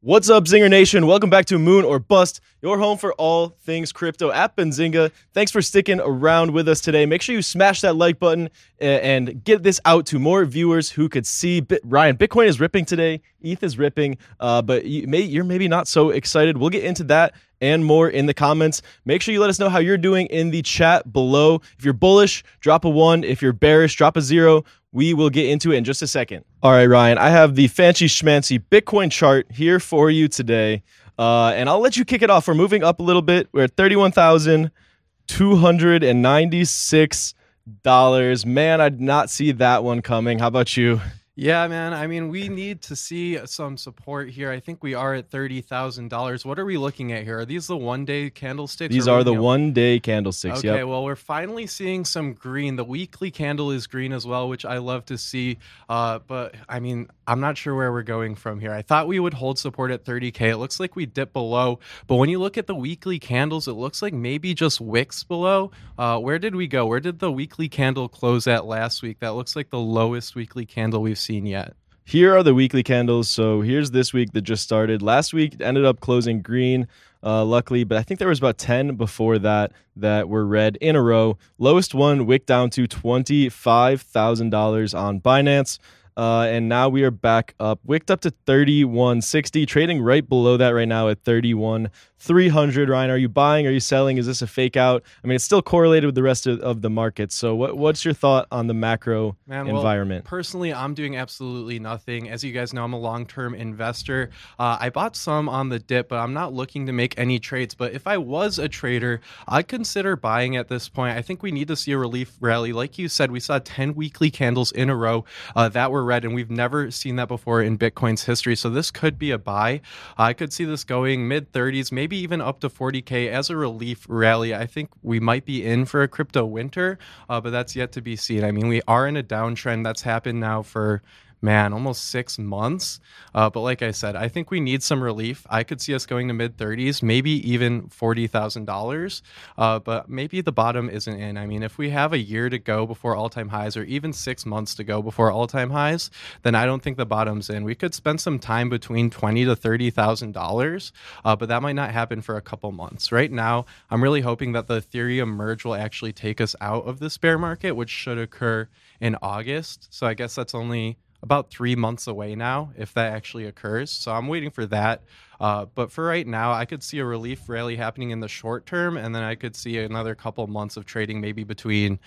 What's up, Zinger Nation? Welcome back to Moon or Bust, your home for all things crypto at Benzinga. Thanks for sticking around with us today. Make sure you smash that like button and get this out to more viewers who could see. Ryan, Bitcoin is ripping today. ETH is ripping, uh, but you may, you're maybe not so excited. We'll get into that and more in the comments. Make sure you let us know how you're doing in the chat below. If you're bullish, drop a one. If you're bearish, drop a zero. We will get into it in just a second. All right, Ryan, I have the fancy schmancy Bitcoin chart here for you today. Uh, and I'll let you kick it off. We're moving up a little bit. We're at $31,296. Man, I did not see that one coming. How about you? Yeah, man. I mean, we need to see some support here. I think we are at thirty thousand dollars. What are we looking at here? Are these the one day candlesticks? These are the one day candlesticks. Okay, yep. well, we're finally seeing some green. The weekly candle is green as well, which I love to see. Uh, but I mean, I'm not sure where we're going from here. I thought we would hold support at 30k. It looks like we dip below, but when you look at the weekly candles, it looks like maybe just wicks below. Uh, where did we go? Where did the weekly candle close at last week? That looks like the lowest weekly candle we've seen yet. Here are the weekly candles. So here's this week that just started. Last week ended up closing green, uh, luckily, but I think there was about 10 before that that were red in a row. Lowest one wicked down to $25,000 on Binance. Uh, and now we are back up, wicked up to 3160, trading right below that right now at 31 300 ryan are you buying? Are you selling? Is this a fake out? I mean it's still correlated with the rest of, of the market. So what, what's your thought on the macro Man, environment? well, personally i'm doing absolutely nothing. As you guys know i'm a long-term investor. Uh, i bought some on the dip but i'm not looking to make any trades. But if i was a trader i'd consider buying at this point. I think we need to see a relief rally. Like you said we saw 10 weekly candles in a row uh, that were red and we've never seen that before in bitcoin's history so this could be a buy i could see this going mid 30s maybe even up to 40K as a relief rally. I think we might be in for a crypto winter, uh, but that's yet to be seen. I mean, we are in a downtrend that's happened now for man, almost six months. Uh, but like I said, I think we need some relief. I could see us going to mid 30s, maybe even $40,000. Uh, but maybe the bottom isn't in. I mean, if we have a year to go before all time highs or even six months to go before all time highs, then I don't think the bottom's in. We could spend some time between twenty to $30,000, uh, but that might not happen for a couple months. Right now, I'm really hoping that the Ethereum merge will actually take us out of this bear market, which should occur in August. So I guess that's only about three months away now if that actually occurs. So I'm waiting for that. Uh, but for right now, I could see a relief rally happening in the short term, and then I could see another couple months of trading, maybe between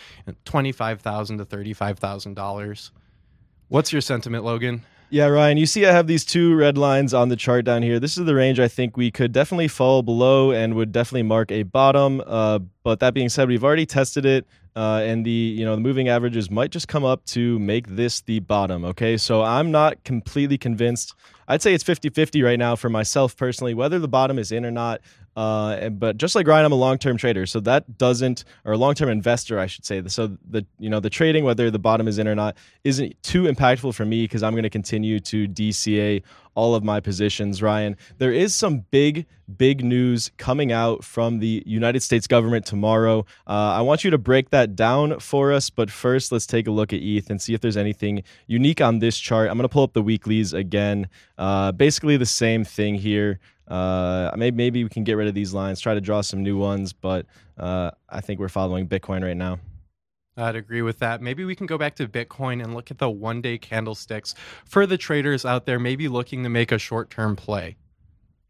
twenty-five thousand to thirty-five thousand dollars. What's your sentiment, Logan? Yeah, Ryan, you see I have these two red lines on the chart down here. This is the range I think we could definitely fall below and would definitely mark a bottom. Uh, but that being said, we've already tested it. Uh, and the you know the moving averages might just come up to make this the bottom. Okay, so I'm not completely convinced I'd say it's 50 50 right now for myself personally, whether the bottom is in or not. Uh, but just like Ryan, I'm a long-term trader, so that doesn't, or a long-term investor, I should say. So the you know the trading, whether the bottom is in or not, isn't too impactful for me because I'm going to continue to DCA all of my positions. Ryan, there is some big, big news coming out from the United States government tomorrow. Uh, I want you to break that down for us, but first, let's take a look at ETH and see if there's anything unique on this chart. I'm going to pull up the weeklies again. Uh, basically, the same thing here. Uh, maybe maybe we can get rid of these lines, try to draw some new ones, but uh, I think we're following Bitcoin right now. I'd agree with that. Maybe we can go back to Bitcoin and look at the one day candlesticks for the traders out there, maybe looking to make a short term play.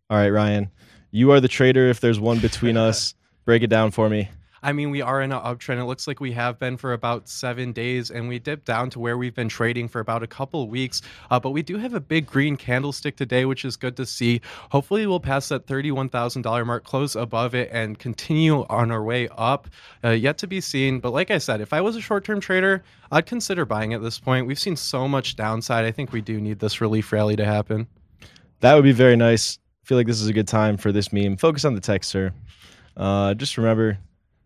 All right, Ryan, you are the trader. If there's one between us, break it down for me. I mean, we are in an uptrend. It looks like we have been for about seven days, and we dipped down to where we've been trading for about a couple weeks. Uh, but we do have a big green candlestick today, which is good to see. Hopefully, we'll pass that $31,000 mark, close above it, and continue on our way up. Uh, yet to be seen. But like I said, if I was a short term trader, I'd consider buying at this point. We've seen so much downside. I think we do need this relief rally to happen. That would be very nice. I feel like this is a good time for this meme. Focus on the text, sir. Uh, just remember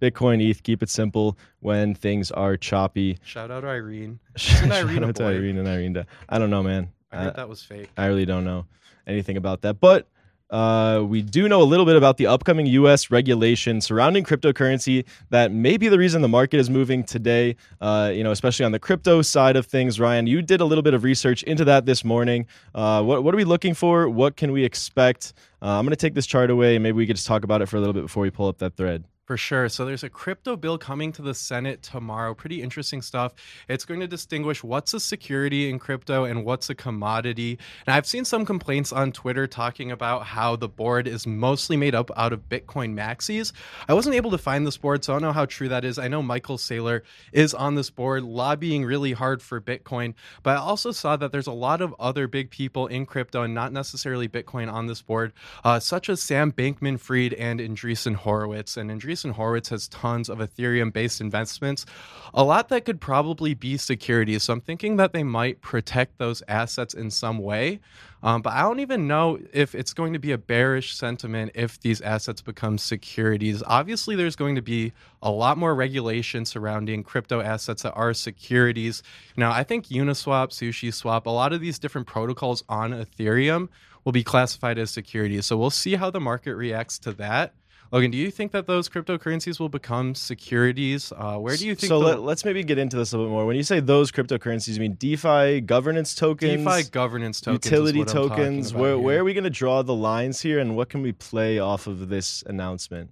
Bitcoin, ETH, keep it simple when things are choppy. Shout out to Irene. Shout Irene out to Irene and Irene. I don't know, man. I heard that was fake. I really don't know anything about that. But uh, we do know a little bit about the upcoming U.S. regulation surrounding cryptocurrency. That may be the reason the market is moving today. Uh, you know, especially on the crypto side of things. Ryan, you did a little bit of research into that this morning. Uh, what, what are we looking for? What can we expect? Uh, I'm going to take this chart away, and maybe we could just talk about it for a little bit before we pull up that thread. For sure. So there's a crypto bill coming to the Senate tomorrow. Pretty interesting stuff. It's going to distinguish what's a security in crypto and what's a commodity. And I've seen some complaints on Twitter talking about how the board is mostly made up out of Bitcoin maxis. I wasn't able to find this board, so I don't know how true that is. I know Michael Saylor is on this board lobbying really hard for Bitcoin, but I also saw that there's a lot of other big people in crypto and not necessarily Bitcoin on this board, uh, such as Sam Bankman Fried and Andreessen Horowitz. And Andreessen Andreessen Horowitz has tons of Ethereum based investments, a lot that could probably be securities. So I'm thinking that they might protect those assets in some way. Um, but I don't even know if it's going to be a bearish sentiment if these assets become securities. Obviously, there's going to be a lot more regulation surrounding crypto assets that are securities. Now, I think Uniswap, SushiSwap, a lot of these different protocols on Ethereum will be classified as securities. So we'll see how the market reacts to that. Logan, do you think that those cryptocurrencies will become securities? Uh, where do you think? So the... let, us maybe get into this a little bit more. When you say those cryptocurrencies, you mean DeFi governance tokens, DeFi governance tokens, utility tokens. Where where are we going to draw the lines here, and what can we play off of this announcement?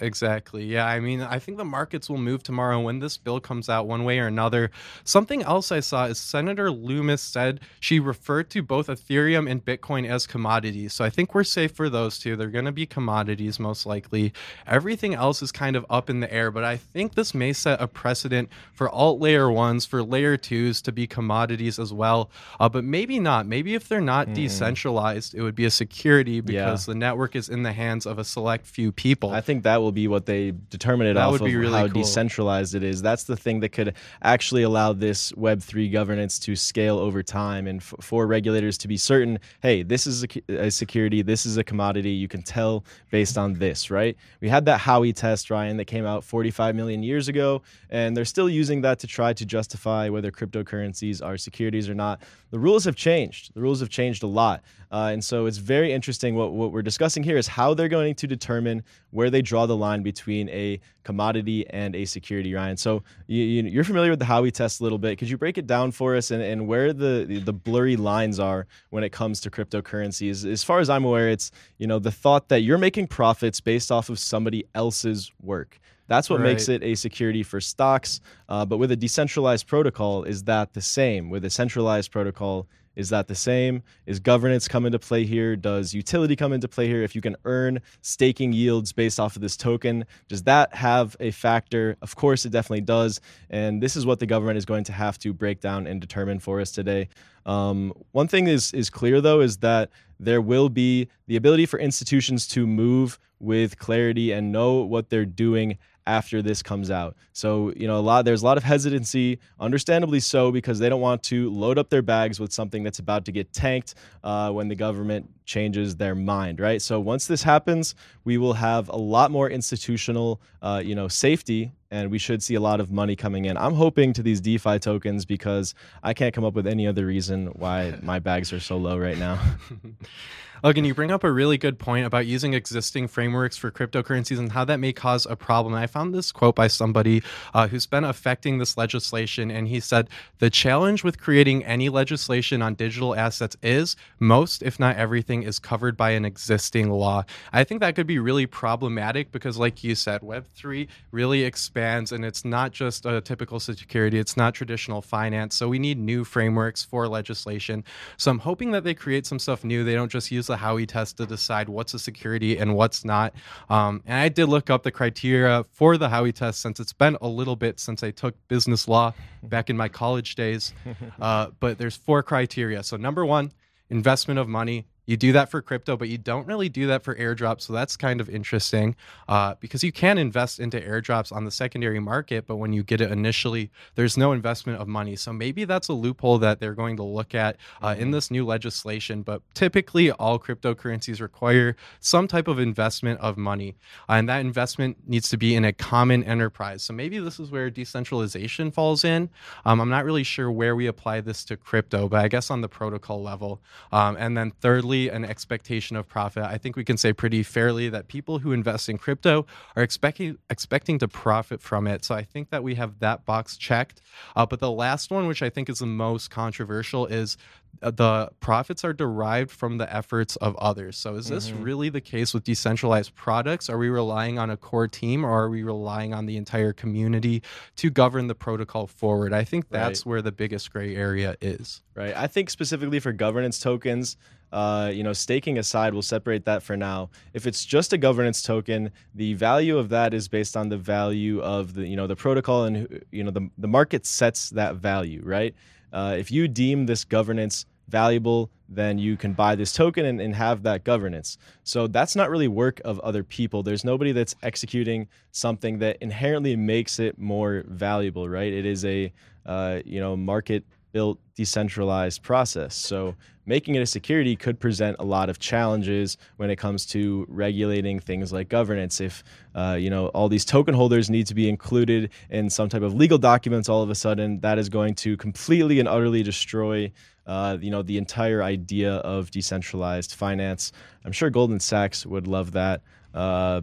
Exactly. Yeah. I mean, I think the markets will move tomorrow when this bill comes out one way or another. Something else I saw is Senator Loomis said she referred to both Ethereum and Bitcoin as commodities. So I think we're safe for those two. They're going to be commodities most likely. Everything else is kind of up in the air, but I think this may set a precedent for alt layer ones, for layer twos to be commodities as well. Uh, but maybe not. Maybe if they're not mm. decentralized, it would be a security because yeah. the network is in the hands of a select few people. I think that will be what they determine it that off of really how cool. decentralized it is. That's the thing that could actually allow this Web3 governance to scale over time and f- for regulators to be certain hey, this is a, a, security, this is a commodity. You can tell based on this, right? We had that Howey test, Ryan, that came out 45 million years ago, and they're still using that to try to justify whether cryptocurrencies are securities or not. The rules have changed. The rules have changed a lot. Uh, and so it's very interesting. What, what we're discussing here is how they're going to determine where they draw the line between a commodity and a security, Ryan. So you, are familiar with the Howey test a little bit. Could you break it down for us and, and where the, the blurry lines are when it comes to cryptocurrencies? As far as I'm aware, it's you know the thought that you're making profits based off of somebody else's work. That's what right. makes it a security for stocks. Uh, but with a decentralized protocol, is that the same? With a centralized protocol, is that the same? Is governance come into play here? Does utility come into play here? If you can earn staking yields based off of this token, does that have a factor? Of course, it definitely does. And this is what the government is going to have to break down and determine for us today. Um, one thing is is clear though is that there will be the ability for institutions to move with clarity and know what they're doing after this comes out. So, you know, a lot there's a lot of hesitancy, understandably so, because they don't want to load up their bags with something that's about to get tanked uh, when the government changes their mind, right? So once this happens, we will have a lot more institutional, uh, you know, safety, and we should see a lot of money coming in. I'm hoping to these DeFi tokens because I can't come up with any other reason why my bags are so low right now. Logan, you bring up a really good point about using existing frameworks for cryptocurrencies and how that may cause a problem. I found this quote by somebody uh, who's been affecting this legislation, and he said the challenge with creating any legislation on digital assets is most, if not everything, is covered by an existing law. I think that could be really problematic because, like you said, Web3 really expands, and it's not just a typical security, it's not traditional finance. So we need new frameworks for legislation. So I'm hoping that they create some stuff new. They don't just use use the Howey test to decide what's a security and what's not. Um, and I did look up the criteria for the Howey test since it's been a little bit since I took business law back in my college days. Uh, but there's four criteria. So number one, investment of money you do that for crypto, but you don't really do that for airdrops. So that's kind of interesting uh, because you can invest into airdrops on the secondary market, but when you get it initially, there's no investment of money. So maybe that's a loophole that they're going to look at uh, in mm-hmm. this new legislation. But typically, all cryptocurrencies require some type of investment of money, uh, and that investment needs to be in a common enterprise. So maybe this is where decentralization falls in. Um, I'm not really sure where we apply this to crypto, but I guess on the protocol level. Um, and then thirdly, an expectation of profit. I think we can say pretty fairly that people who invest in crypto are expecting expecting to profit from it. So I think that we have that box checked. Uh, but the last one, which I think is the most controversial, is uh, the profits are derived from the efforts of others. So is this mm-hmm. really the case with decentralized products? Are we relying on a core team or are we relying on the entire community to govern the protocol forward? I think that's right. where the biggest gray area is. Right. I think specifically for governance tokens, uh, you know, staking aside, we'll separate that for now. If it's just a governance token, the value of that is based on the value of the, you know, the protocol and, you know, the, the market sets that value, right? Uh, if you deem this governance valuable, then you can buy this token and, and, have that governance. So that's not really work of other people. There's nobody that's executing something that inherently makes it more valuable, right? It is a uh, you know market built decentralized process. So making it a security could present a lot of challenges when it comes to regulating things like governance. If uh, you know all these token holders need to be included in some type of legal documents, all of a sudden that is going to completely and utterly destroy. Uh, you know the entire idea of decentralized finance. I'm sure Goldman Sachs would love that. Uh,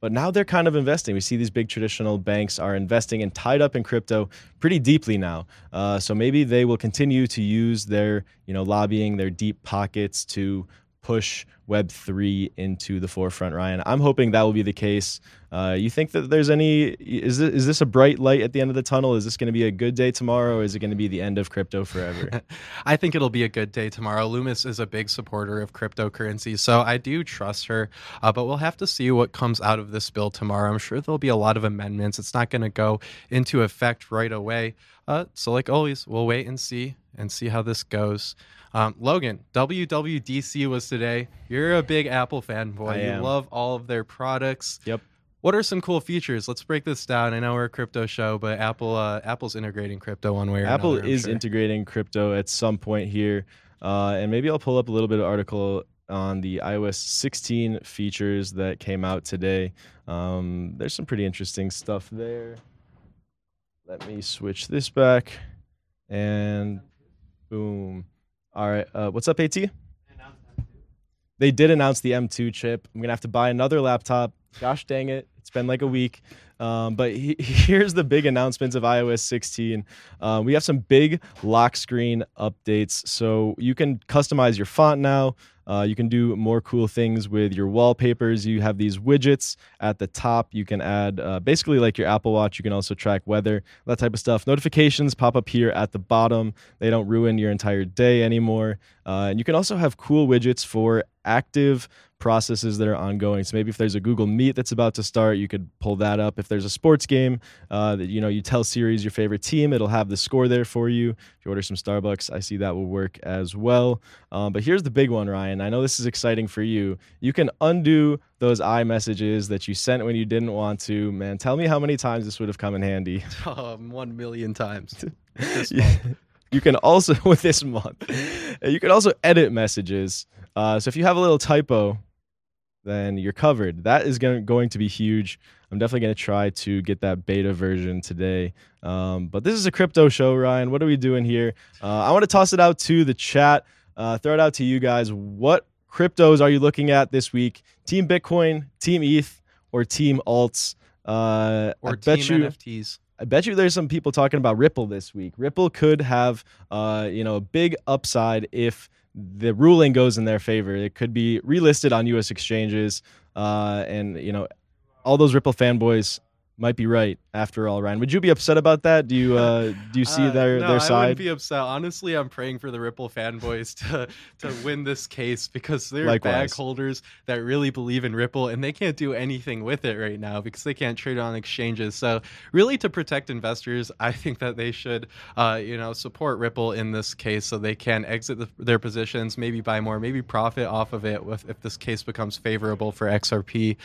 but now they're kind of investing. We see these big traditional banks are investing and tied up in crypto pretty deeply now. Uh, so maybe they will continue to use their, you know, lobbying, their deep pockets to push Web3 into the forefront, Ryan. I'm hoping that will be the case. Uh, you think that there's any, is this, is this a bright light at the end of the tunnel? Is this going to be a good day tomorrow or is it going to be the end of crypto forever? I think it'll be a good day tomorrow. Loomis is a big supporter of cryptocurrency, so I do trust her, uh, but we'll have to see what comes out of this bill tomorrow. I'm sure there'll be a lot of amendments. It's not going to go into effect right away. Uh, so, like always, we'll wait and see and see how this goes. Um, Logan, WWDC was today. You're a big Apple fanboy. You love all of their products. Yep. What are some cool features? Let's break this down. I know we're a crypto show, but Apple uh, Apple's integrating crypto one way or Apple another. Apple is sure. integrating crypto at some point here, uh, and maybe I'll pull up a little bit of article on the iOS 16 features that came out today. Um, there's some pretty interesting stuff there. Let me switch this back, and boom. All right. Uh, what's up, AT? They did announce the M2 chip. I'm gonna have to buy another laptop. Gosh dang it! It's been like a week. Um, but he, here's the big announcements of iOS 16. Uh, we have some big lock screen updates. So you can customize your font now. Uh, you can do more cool things with your wallpapers. You have these widgets at the top. You can add uh, basically like your Apple Watch. You can also track weather, that type of stuff. Notifications pop up here at the bottom. They don't ruin your entire day anymore. Uh, and you can also have cool widgets for active processes that are ongoing. So maybe if there's a Google Meet that's about to start, you could pull that up. If there's a sports game uh, that you know you tell Siri your favorite team, it'll have the score there for you. If you order some Starbucks, I see that will work as well. Um, but here's the big one, Ryan. I know this is exciting for you. You can undo those iMessages that you sent when you didn't want to. Man, tell me how many times this would have come in handy. Um, one million times. you can also with this month, you can also edit messages. Uh, so if you have a little typo, then you're covered. That is going going to be huge. I'm definitely going to try to get that beta version today. Um, but this is a crypto show, Ryan. What are we doing here? Uh, I want to toss it out to the chat. Uh, throw it out to you guys. What cryptos are you looking at this week? Team Bitcoin, Team ETH, or Team Alts? Uh, or I Team bet you, NFTs. I bet you there's some people talking about Ripple this week. Ripple could have, uh, you know, a big upside if the ruling goes in their favor. It could be relisted on U.S. exchanges, uh, and you know, all those Ripple fanboys might be right after all, Ryan. Would you be upset about that? Do you uh, do you see uh, their no, their side? I wouldn't be upset. Honestly, I'm praying for the Ripple fanboys to to win this case because they're Likewise. bag holders that really believe in Ripple and they can't do anything with it right now because they can't trade on exchanges. So really, to protect investors, I think that they should uh, you know support Ripple in this case so they can exit the, their positions, maybe buy more, maybe profit off of it if, if this case becomes favorable for XRP.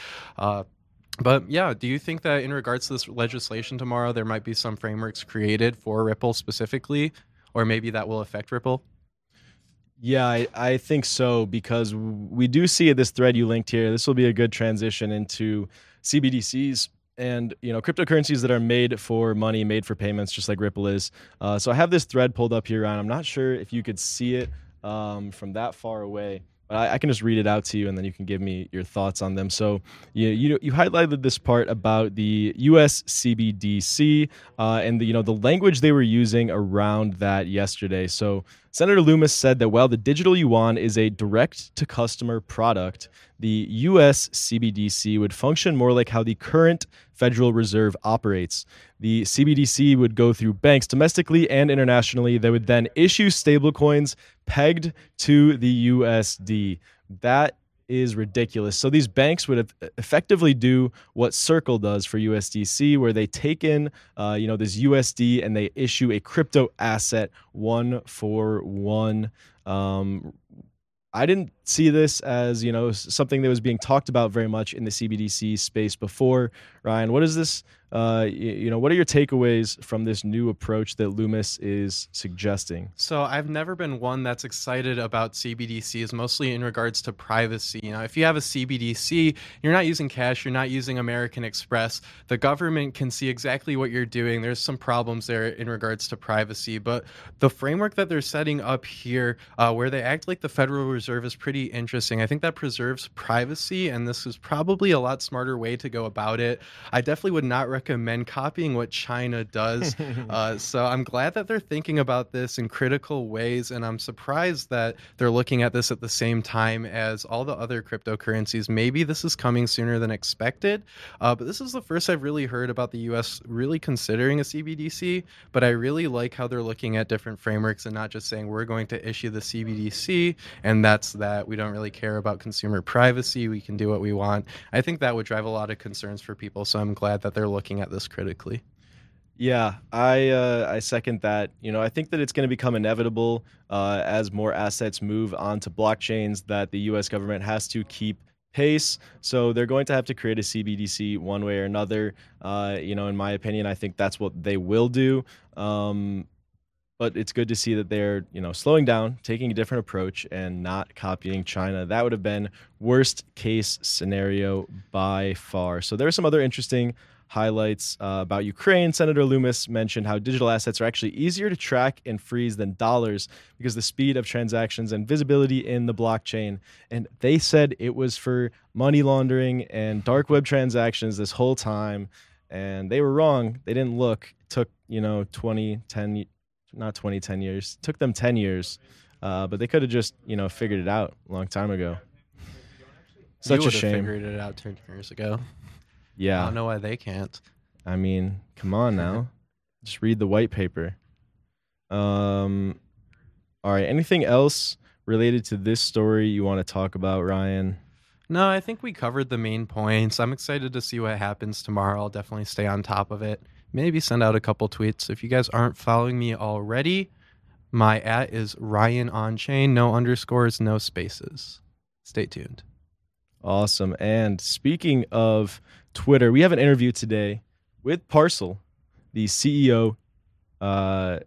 But yeah, do you think that in regards to this legislation tomorrow, there might be some frameworks created for Ripple specifically, or maybe that will affect Ripple? Yeah, I, I think so because we do see this thread you linked here. This will be a good transition into CBDCs and you know cryptocurrencies that are made for money, made for payments, just like Ripple is. Uh, so I have this thread pulled up here, and I'm not sure if you could see it um, from that far away. But I, I, can just read it out to you, and then you can give me your thoughts on them. So, you you, you highlighted this part about the U.S. CBDC uh, and the you know the language they were using around that yesterday. So, Senator Loomis said that while the digital yuan is a direct to customer product, the US CBDC would function more like how the current Federal Reserve operates. The CBDC would go through banks domestically and internationally. They would then issue stablecoins pegged to the USD. That is ridiculous. So these banks would effectively do what Circle does for USDC, where they take in, uh, you know, this USD and they issue a crypto asset one for one. Um, I didn't see this as you know something that was being talked about very much in the CBDC space before. Ryan, what is this? Uh, you, you, know, what are your takeaways from this new approach that Lummis is suggesting? So I've never been one that's excited about CBDCs, mostly in regards to privacy. You know, if you have a CBDC, you're not using cash, you're not using American Express. The government can see exactly what you're doing. There's some problems there in regards to privacy, but the framework that they're setting up here, uh, where they act like the Federal Reserve, is pretty interesting. I think that preserves privacy, and this is probably a lot smarter way to go about it. I definitely would not recommend copying what China does. uh, so I'm glad that they're thinking about this in critical ways, and I'm surprised that they're looking at this at the same time as all the other cryptocurrencies. Maybe this is coming sooner than expected, uh, but this is the first I've really heard about the U.S. really considering a CBDC. But I really like how they're looking at different frameworks and not just saying we're going to issue the CBDC and that's that. We don't really care about consumer privacy. We can do what we want. I think that would drive a lot of concerns for people. So I'm glad that they're looking at this critically. Yeah, I uh, I second that. You know, I think that it's going to become inevitable uh, as more assets move onto blockchains that the U.S. government has to keep pace. So they're going to have to create a CBDC one way or another. Uh, you know, in my opinion, I think that's what they will do. Um, but it's good to see that they're you know slowing down taking a different approach and not copying china that would have been worst case scenario by far so there are some other interesting highlights uh, about ukraine senator Loomis mentioned how digital assets are actually easier to track and freeze than dollars because the speed of transactions and visibility in the blockchain and they said it was for money laundering and dark web transactions this whole time and they were wrong they didn't look it took you know 20 10 not 20, 10 years. It took them 10 years, uh, but they could have just, you know, figured it out a long time ago. Such you a shame. Figured it out 10 years ago. Yeah. I don't know why they can't. I mean, come on now. just read the white paper. Um, all right. Anything else related to this story you want to talk about, Ryan? No, I think we covered the main points. I'm excited to see what happens tomorrow. I'll definitely stay on top of it. Maybe send out a couple tweets. If you guys aren't following me already, my at is Ryan on chain, no underscores, no spaces. Stay tuned. Awesome. And speaking of Twitter, we have an interview today with Parcel, the CEO, uh,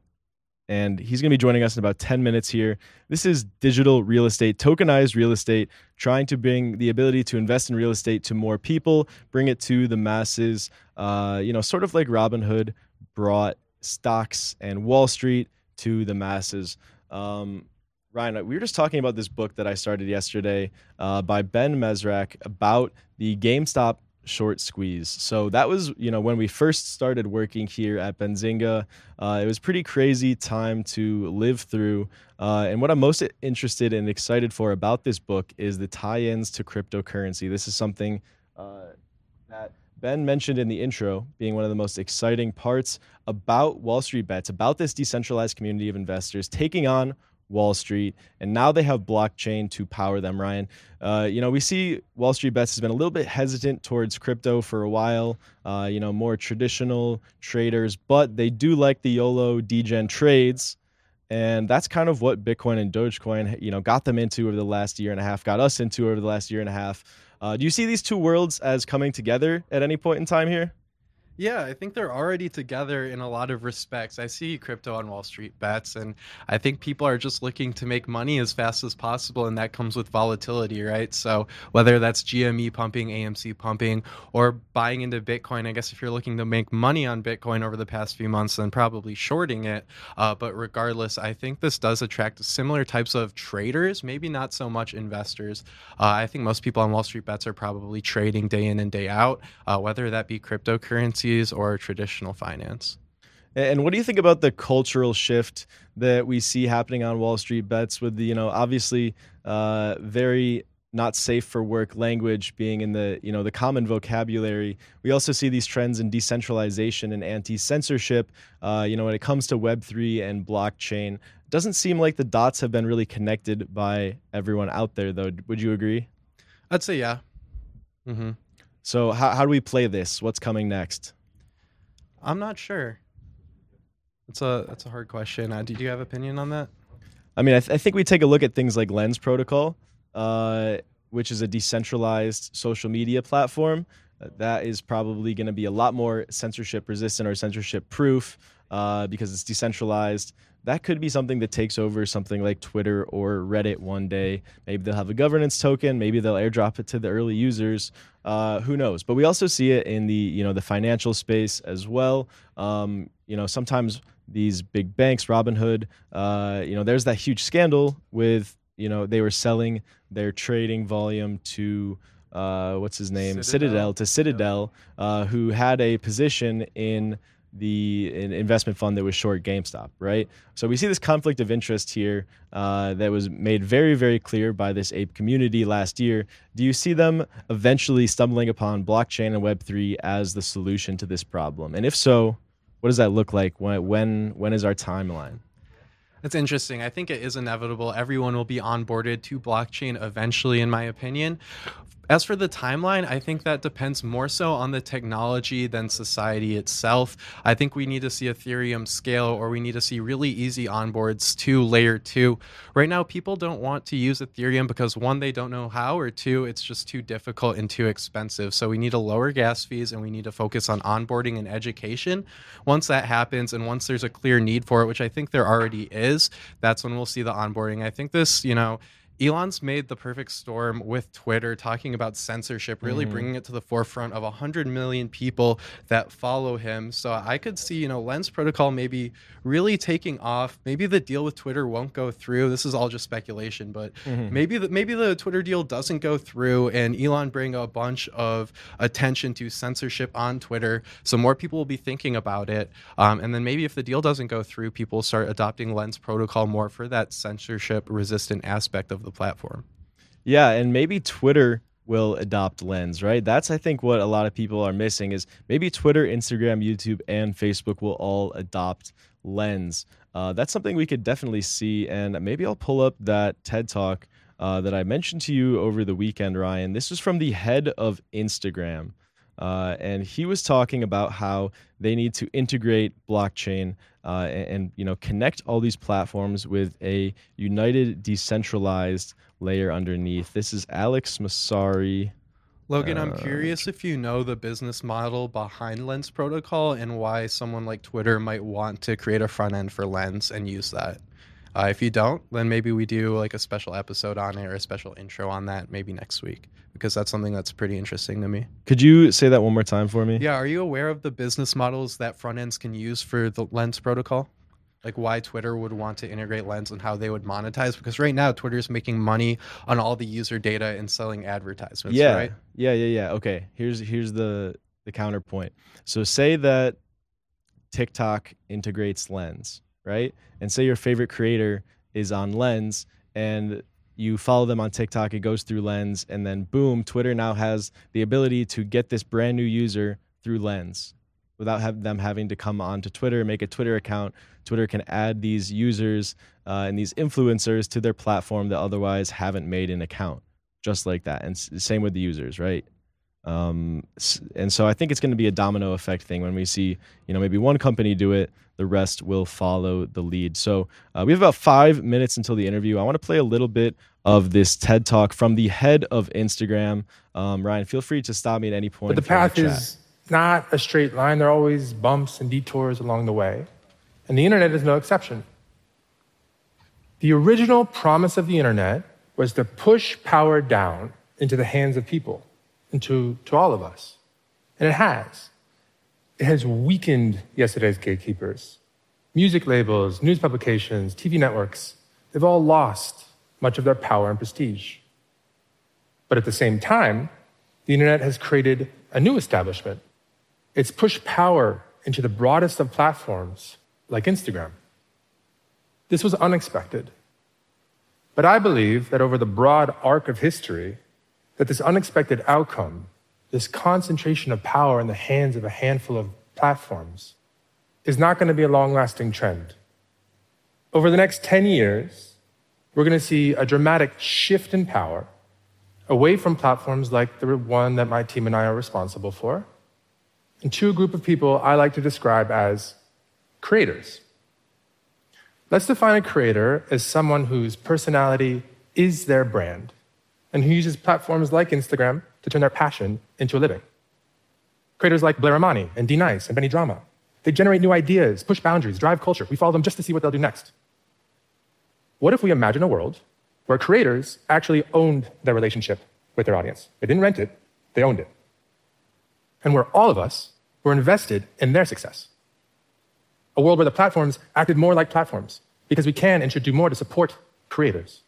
and he's going to be joining us in about 10 minutes here. This is digital real estate, tokenized real estate, trying to bring the ability to invest in real estate to more people, bring it to the masses. Uh, you know, sort of like Robinhood brought stocks and Wall Street to the masses. Um, Ryan, we were just talking about this book that I started yesterday uh, by Ben Mezrich about the GameStop short squeeze. So that was, you know, when we first started working here at Benzinga, uh, it was pretty crazy time to live through. Uh, and what I'm most interested and excited for about this book is the tie-ins to cryptocurrency. This is something uh, that Ben mentioned in the intro being one of the most exciting parts about Wall Street Bets, about this decentralized community of investors taking on Wall Street, and now they have blockchain to power them. Ryan, uh, you know, we see Wall Street Bets has been a little bit hesitant towards crypto for a while. Uh, you know, more traditional traders, but they do like the YOLO degen trades, and that's kind of what Bitcoin and Dogecoin, you know, got them into over the last year and a half, got us into over the last year and a half. Uh, do you see these two worlds as coming together at any point in time here? Yeah, I think they're already together in a lot of respects. I see crypto on Wall Street bets, and I think people are just looking to make money as fast as possible, and that comes with volatility, right? So whether that's GME pumping, AMC pumping, or buying into Bitcoin, I guess if you're looking to make money on Bitcoin over the past few months, then probably shorting it. Uh, but regardless, I think this does attract similar types of traders, maybe not so much investors. Uh, I think most people on Wall Street bets are probably trading day in and day out, uh, whether that be cryptocurrency or traditional finance. And what do you think about the cultural shift that we see happening on Wall Street bets with the, you know, obviously uh, very not safe for work language being in the, you know, the common vocabulary. We also see these trends in decentralization and anti-censorship, uh, you know, when it comes to Web3 and blockchain. it Doesn't seem like the dots have been really connected by everyone out there, though. Would you agree? I'd say yeah. Mm-hmm. So how, how do we play this? What's coming next? I'm not sure. That's a that's a hard question. Uh, do you have opinion on that? I mean, I, th- I, think we take a look at things like Lens Protocol, uh, which is a decentralized social media platform. Uh, that is probably going to be a lot more censorship resistant or censorship proof uh, because it's decentralized. That could be something that takes over something like Twitter or Reddit one day. Maybe they'll have a governance token. Maybe they'll airdrop it to the early users. Uh, who knows? But we also see it in the you know the financial space as well. Um, you know, sometimes these big banks, Robinhood, uh, you know, there's that huge scandal with you know they were selling their trading volume to uh, what's his name Citadel, Citadel to Citadel, uh, who had a position in the investment fund that was short GameStop, right? So we see this conflict of interest here uh, that was made very, very clear by this ape community last year. Do you see them eventually stumbling upon blockchain and Web3 as the solution to this problem? And if so, what does that look like? When, when, when is our timeline? That's interesting. I think it is inevitable. Everyone will be onboarded to blockchain eventually, in my opinion. As for the timeline, I think that depends more so on the technology than society itself. I think we need to see Ethereum scale or we need to see really easy onboards to layer two. Right now, people don't want to use Ethereum because one, they don't know how, or two, it's just too difficult and too expensive. So we need to lower gas fees and we need to focus on onboarding and education. Once that happens and once there's a clear need for it, which I think there already is, that's when we'll see the onboarding. I think this, you know, Elon's made the perfect storm with Twitter, talking about censorship, really mm. bringing it to the forefront of 100 million people that follow him. So I could see, you know, Lens Protocol maybe really taking off. Maybe the deal with Twitter won't go through. This is all just speculation, but mm-hmm. maybe the, maybe the Twitter deal doesn't go through, and Elon bring a bunch of attention to censorship on Twitter, so more people will be thinking about it. Um, and then maybe if the deal doesn't go through, people start adopting Lens Protocol more for that censorship resistant aspect of the platform. Yeah, and maybe Twitter will adopt Lens, right? That's I think what a lot of people are missing is maybe Twitter, Instagram, YouTube, and Facebook will all adopt Lens. Uh, that's something we could definitely see, and maybe I'll pull up that TED talk uh, that I mentioned to you over the weekend, Ryan. This was from the head of Instagram. Uh, and he was talking about how they need to integrate blockchain uh, and, and, you know connect all these platforms with a united, decentralized layer underneath. This is Alex Mosseri. Logan, I'm uh, curious if you know the business model behind Lens Protocol and why someone like Twitter might want to create a front end for Lens and use that. Uh, if you don't, then maybe we do like a special episode on it or a special intro on that maybe next week because that's something that's pretty interesting to me. Could you say that one more time for me? Yeah. Are you aware of the business models that front ends can use for the Lens protocol? like why Twitter would want to integrate Lens and how they would monetize because right now Twitter is making money on all the user data and selling advertisements. Yeah, right? yeah, yeah, yeah. Okay, here's here's the the counterpoint. So say that TikTok integrates Lens, right? And say your favorite creator is on Lens and you follow them on TikTok, it goes through Lens, and then boom, Twitter now has the ability to get this brand new user through Lens without them having to come onto Twitter, make a Twitter account. Twitter can add these users uh, and these influencers to their platform that otherwise haven't made an account, just like that. And same with the users, right? Um, and so I think it's going to be a domino effect thing when we see, you know, maybe one company do it, the rest will follow the lead. So uh, we have about five minutes until the interview. I want to play a little bit of this TED talk from the head of Instagram. Um, Ryan, feel free to stop me at any point. But the path is not a straight line. There are always bumps and detours along the way. And the internet is no exception. The original promise of the internet was to push power down into the hands of people, into to all of us. And it has. It has weakened yesterday's gatekeepers. Music labels, news publications, TV networks, they've all lost much of their power and prestige. But at the same time, the internet has created a new establishment it's pushed power into the broadest of platforms like Instagram. This was unexpected. But I believe that over the broad arc of history, that this unexpected outcome, this concentration of power in the hands of a handful of platforms, is not going to be a long lasting trend. Over the next 10 years, we're going to see a dramatic shift in power away from platforms like the one that my team and I are responsible for and to a group of people I like to describe as creators. Let's define a creator as someone whose personality is their brand and who uses platforms like Instagram to turn their passion into a living. Creators like Blair Imani and D Nice and Benny Drama. They generate new ideas, push boundaries, drive culture. We follow them just to see what they'll do next. What if we imagine a world where creators actually owned their relationship with their audience? They didn't rent it, they owned it and where all of us were invested in their success. A world where the platforms acted more like platforms because we can and should do more to support creators.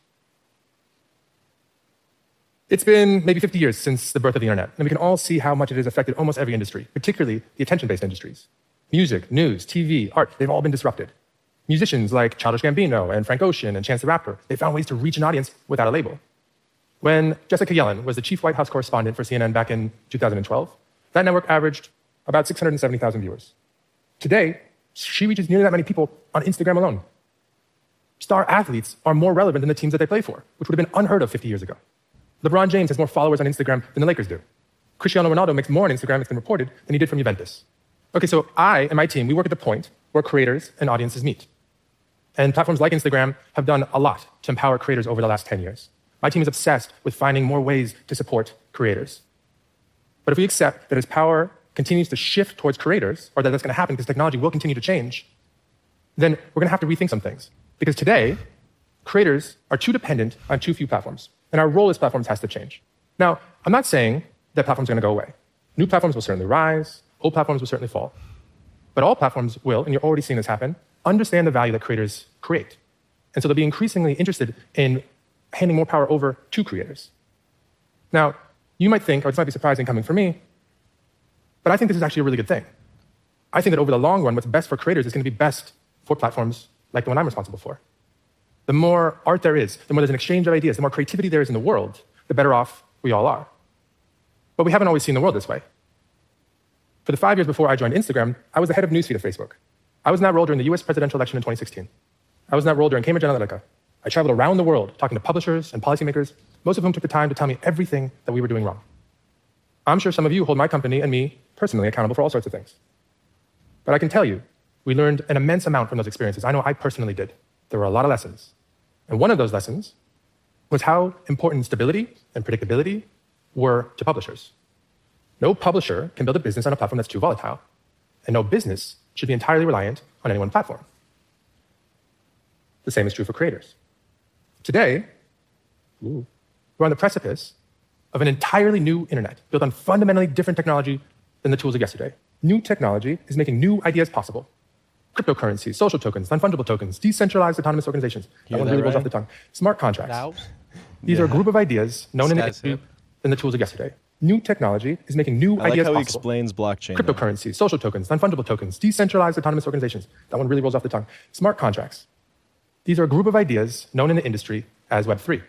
It's been maybe 50 years since the birth of the internet, and we can all see how much it has affected almost every industry, particularly the attention based industries. Music, news, TV, art, they've all been disrupted. Musicians like Childish Gambino and Frank Ocean and Chance the Rapper, they found ways to reach an audience without a label. When Jessica Yellin was the chief White House correspondent for CNN back in 2012, that network averaged about 670,000 viewers. Today, she reaches nearly that many people on Instagram alone. Star athletes are more relevant than the teams that they play for, which would have been unheard of 50 years ago. LeBron James has more followers on Instagram than the Lakers do. Cristiano Ronaldo makes more on Instagram, it's been reported, than he did from Juventus. Okay, so I and my team, we work at the point where creators and audiences meet. And platforms like Instagram have done a lot to empower creators over the last 10 years. My team is obsessed with finding more ways to support creators. But if we accept that as power continues to shift towards creators, or that that's going to happen because technology will continue to change, then we're going to have to rethink some things. Because today, creators are too dependent on too few platforms, and our role as platforms has to change. Now, I'm not saying that platforms are going to go away. New platforms will certainly rise, old platforms will certainly fall. But all platforms will, and you're already seeing this happen, understand the value that creators create. And so they'll be increasingly interested in handing more power over to creators. Now, you might think, oh, this might be surprising coming from me, but I think this is actually a really good thing. I think that over the long run, what's best for creators is going to be best for platforms like the one I'm responsible for. The more art there is, the more there's an exchange of ideas, the more creativity there is in the world, the better off we all are. But we haven't always seen the world this way. For the five years before I joined Instagram, I was the head of newsfeed of Facebook. I was in that role during the US presidential election in 2016. I was in that role during Cambridge Analytica. I traveled around the world talking to publishers and policymakers, most of whom took the time to tell me everything that we were doing wrong. I'm sure some of you hold my company and me personally accountable for all sorts of things. But I can tell you, we learned an immense amount from those experiences. I know I personally did. There were a lot of lessons. And one of those lessons was how important stability and predictability were to publishers. No publisher can build a business on a platform that's too volatile, and no business should be entirely reliant on any one platform. The same is true for creators. Today, ooh, we're on the precipice of an entirely new internet built on fundamentally different technology than the tools of yesterday. New technology is making new ideas possible. Cryptocurrencies, social tokens, non-fungible tokens, decentralized autonomous organizations. Hear that one that really rolls right? off the tongue. Smart contracts. Now, These are a group of ideas known in the This guy's industry hip. the tools of yesterday. New technology is making new I like ideas how he explains blockchain. though. Social tokens, non-fungible tokens, decentralized autonomous organizations. That one really rolls off the tongue. Smart contracts. These are a group of ideas known in the industry as Web3.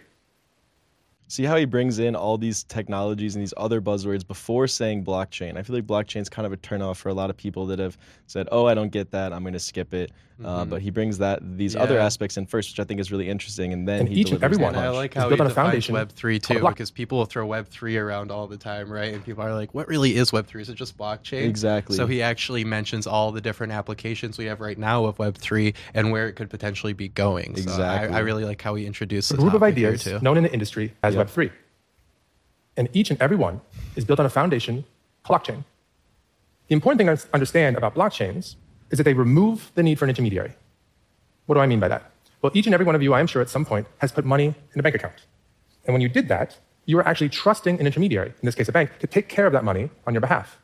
See how he brings in all these technologies and these other buzzwords before saying blockchain. I feel like blockchain is kind of a turnoff for a lot of people that have said, "Oh, I don't get that. I'm going to skip it." Uh, but he brings that these other aspects in first, which I think is really interesting, and then And he each and delivers every the one And I like It's how built he on a defines foundation Web three too, because people will throw Web three around all the time, right? And people are like, "What really is Web three? Is it just blockchain?" Exactly. So he actually mentions all the different applications we have right now of Web three and where it could potentially be going. So Exactly. I, I really like how he introduced A the group of topic here, ideas too. known in the industry as Yep. Web3. And each and every one is built on a foundation, blockchain. The important thing to understand about blockchains is that they remove the need for an intermediary. What do I mean by that? Well, each and every one of you, I am sure at some point, has put money in a bank account. And when you did that, you were actually trusting an intermediary, in this case a bank, to take care of that money on your behalf.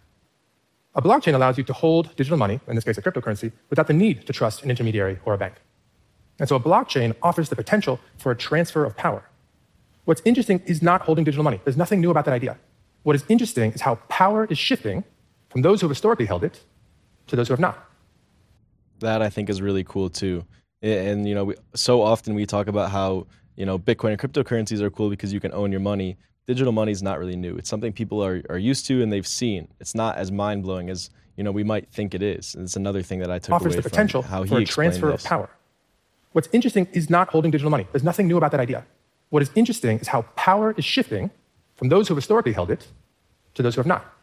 A blockchain allows you to hold digital money, in this case a cryptocurrency, without the need to trust an intermediary or a bank. And so a blockchain offers the potential for a transfer of power. What's interesting is not holding digital money. There's nothing new about that idea. What is interesting is how power is shifting from those who have historically held it to those who have not. That I think is really cool too. And you know, we, so often we talk about how you know Bitcoin and cryptocurrencies are cool because you can own your money. Digital money is not really new. It's something people are, are used to and they've seen. It's not as mind blowing as you know we might think it is. And it's another thing that I took offers away the potential from how he for a transfer this. of power. What's interesting is not holding digital money. There's nothing new about that idea. What is interesting is how power is shifting from those who have historically held it to those who have not.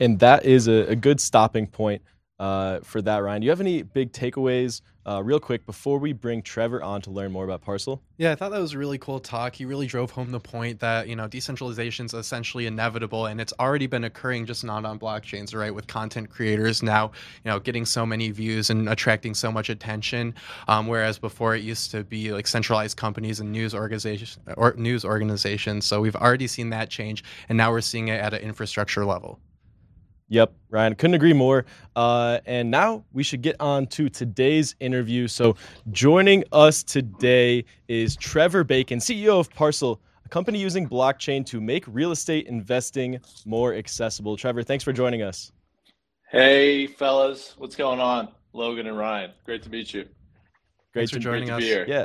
And that is a, a good stopping point uh, for that, Ryan. Do you have any big takeaways, uh, real quick, before we bring Trevor on to learn more about Parcl? Yeah, I thought that was a really cool talk. He really drove home the point that, you know, decentralization is essentially inevitable and it's already been occurring just not on blockchains, right? With content creators now, you know, getting so many views and attracting so much attention. Um, whereas before it used to be like centralized companies and news organizations or news organizations. So we've already seen that change and now we're seeing it at an infrastructure level. Yep, Ryan, couldn't agree more. Uh, and now we should get on to today's interview. So, joining us today is Trevor Bacon, CEO of Parcl, a company using blockchain to make real estate investing more accessible. Trevor, thanks for joining us. Hey, fellas, what's going on? Logan and Ryan, great to meet you. Great Thanks for to, joining great to us. be here. Yeah.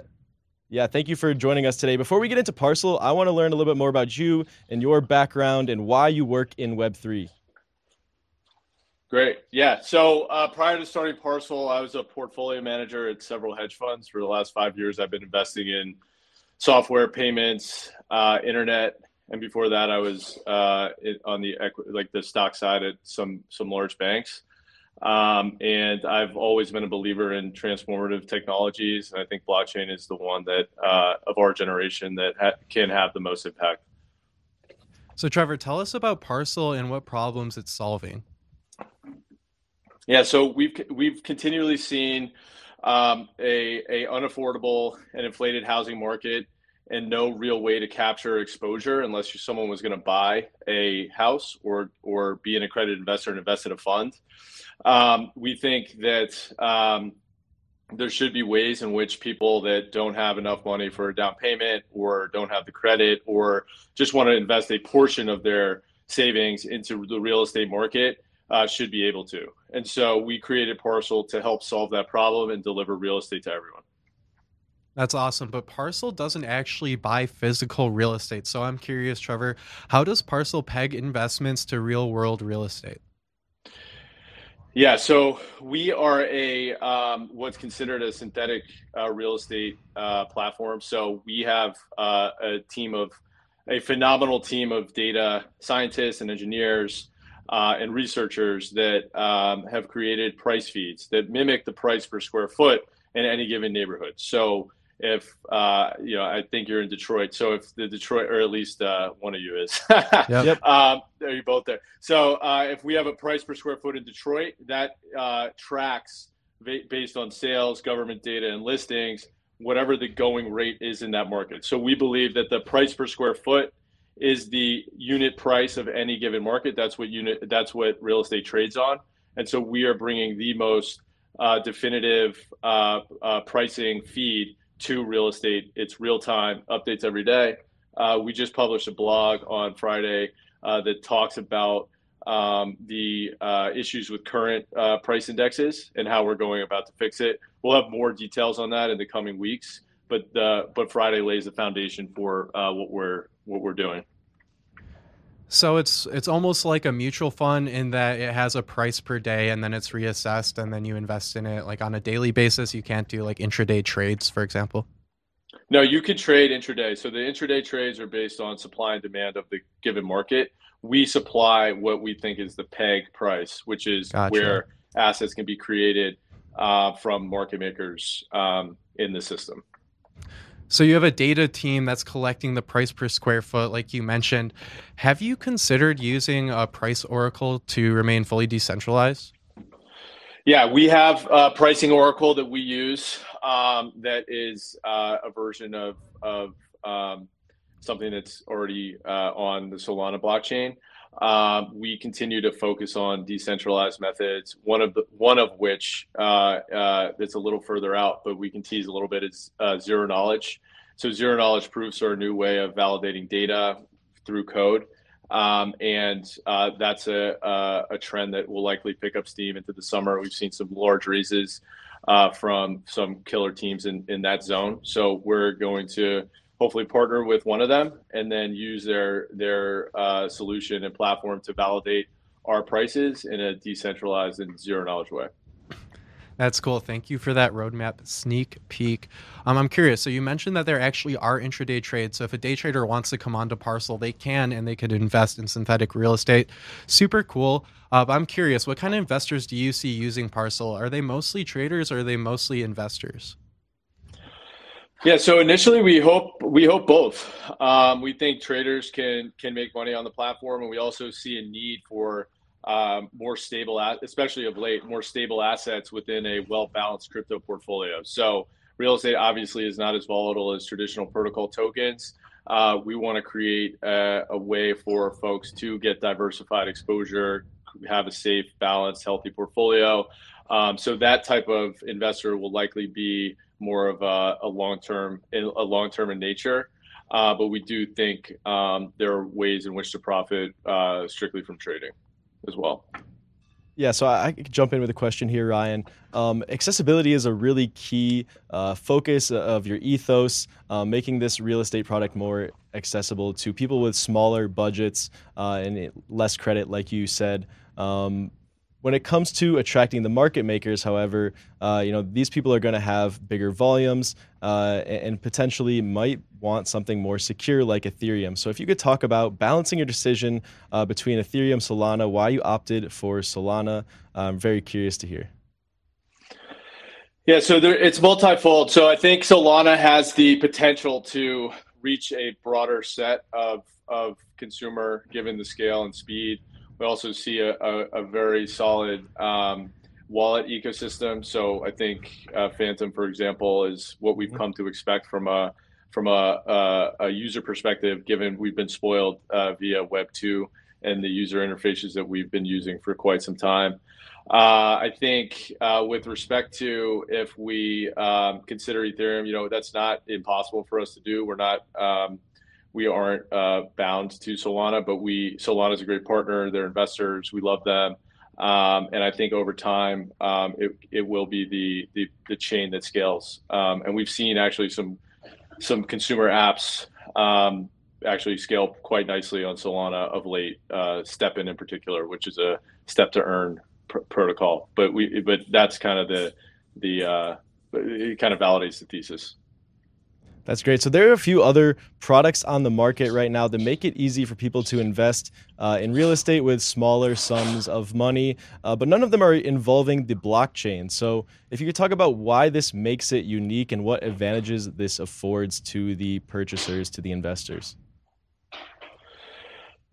Yeah, thank you for joining us today. Before we get into Parcl, I want to learn a little bit more about you and your background and why you work in Web3. Great. Yeah. So uh, prior to starting Parcl, I was a portfolio manager at several hedge funds. For the last five years, I've been investing in software, payments, uh, internet, and before that, I was uh, on the like the stock side at some some large banks. Um, and I've always been a believer in transformative technologies, and I think blockchain is the one that uh, of our generation that ha- can have the most impact. So, Trevor, tell us about Parcl and what problems it's solving. Yeah, so we've we've continually seen um, a a unaffordable and inflated housing market, and no real way to capture exposure unless you, someone was going to buy a house or or be an accredited investor and invest in a fund. Um, we think that um, there should be ways in which people that don't have enough money for a down payment or don't have the credit or just want to invest a portion of their savings into the real estate market uh, should be able to. And so we created Parcl to help solve that problem and deliver real estate to everyone. That's awesome. But Parcl doesn't actually buy physical real estate. So I'm curious, Trevor, how does Parcl peg investments to real world real estate? Yeah, so we are a um, what's considered a synthetic uh, real estate uh, platform. So we have uh, a team of a phenomenal team of data scientists and engineers uh, and researchers that um, have created price feeds that mimic the price per square foot in any given neighborhood. So if uh, you know, I think you're in Detroit. So if the Detroit, or at least uh, one of you is, yep. um, there you both there. So uh, if we have a price per square foot in Detroit, that uh, tracks based on sales, government data, and listings, whatever the going rate is in that market. So we believe that the price per square foot is the unit price of any given market. That's what unit. That's what real estate trades on. And so we are bringing the most uh, definitive uh, pricing feed to real estate. It's real time updates every day. Uh, we just published a blog on Friday uh, that talks about um, the uh, issues with current uh, price indexes and how we're going about to fix it. We'll have more details on that in the coming weeks, but but Friday lays the foundation for uh, what we're what we're doing. So it's it's almost like a mutual fund in that it has a price per day and then it's reassessed and then you invest in it like on a daily basis. You can't do like intraday trades, for example. No, you can trade intraday. So the intraday trades are based on supply and demand of the given market. We supply what we think is the peg price, which is gotcha. where assets can be created uh, from market makers um, in the system. So you have a data team that's collecting the price per square foot, like you mentioned. Have you considered using a price oracle to remain fully decentralized? Yeah, we have a pricing oracle that we use um, that is uh, a version of of um, something that's already uh, on the Solana blockchain. Um, we continue to focus on decentralized methods. One of the one of which uh, uh, that's a little further out, but we can tease a little bit is uh, zero knowledge. So zero knowledge proofs are a new way of validating data through code, um, and uh, that's a, a, a trend that will likely pick up steam into the summer. We've seen some large raises uh, from some killer teams in in that zone. So we're going to hopefully partner with one of them and then use their their uh, solution and platform to validate our prices in a decentralized and zero knowledge way. That's cool. Thank you for that roadmap sneak peek. Um, I'm curious. So you mentioned that there actually are intraday trades. So if a day trader wants to come onto Parcl, they can, and they could invest in synthetic real estate. Super cool. Uh, I'm curious, what kind of investors do you see using Parcl? Are they mostly traders or are they mostly investors? Yeah, so initially we hope we hope both. Um, we think traders can can make money on the platform, and we also see a need for um, more stable, especially of late, more stable assets within a well balanced crypto portfolio. So real estate obviously is not as volatile as traditional protocol tokens. Uh, we want to create a, a way for folks to get diversified exposure, have a safe, balanced, healthy portfolio. Um, so that type of investor will likely be more of a, a long term, a long term in nature. Uh, but we do think um, there are ways in which to profit uh, strictly from trading as well. Yeah, so I, I jump in with a question here, Ryan. Um, accessibility is a really key uh, focus of your ethos, uh, making this real estate product more accessible to people with smaller budgets uh, and less credit, like you said. Um, when it comes to attracting the market makers, however, uh, you know these people are going to have bigger volumes uh, and potentially might want something more secure like Ethereum. So, if you could talk about balancing your decision uh, between Ethereum, Solana, why you opted for Solana, I'm very curious to hear. Yeah, so there, it's multifold. So I think Solana has the potential to reach a broader set of of consumer, given the scale and speed we also see a, a, a very solid um, wallet ecosystem. So I think uh, Phantom, for example, is what we've come to expect from a from a, a, a user perspective, given we've been spoiled uh, via Web two and the user interfaces that we've been using for quite some time. Uh, I think uh, with respect to if we um, consider Ethereum, you know, that's not impossible for us to do. We're not um, we aren't uh, bound to Solana, but we Solana is a great partner. They're investors. We love them, um, and I think over time um, it, it will be the, the, the chain that scales. Um, and we've seen actually some some consumer apps um, actually scale quite nicely on Solana of late. Uh, STEPN in particular, which is a step to earn pr- protocol. But we but that's kind of the the uh, it kind of validates the thesis. That's great. So there are a few other products on the market right now that make it easy for people to invest uh, in real estate with smaller sums of money, uh, but none of them are involving the blockchain. So if you could talk about why this makes it unique and what advantages this affords to the purchasers, to the investors.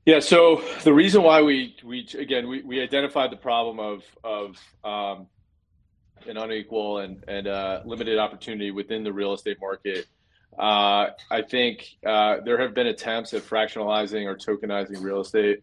Yeah. So the reason why we we again we, we identified the problem of of um, an unequal and and uh, limited opportunity within the real estate market uh, I think uh, there have been attempts at fractionalizing or tokenizing real estate.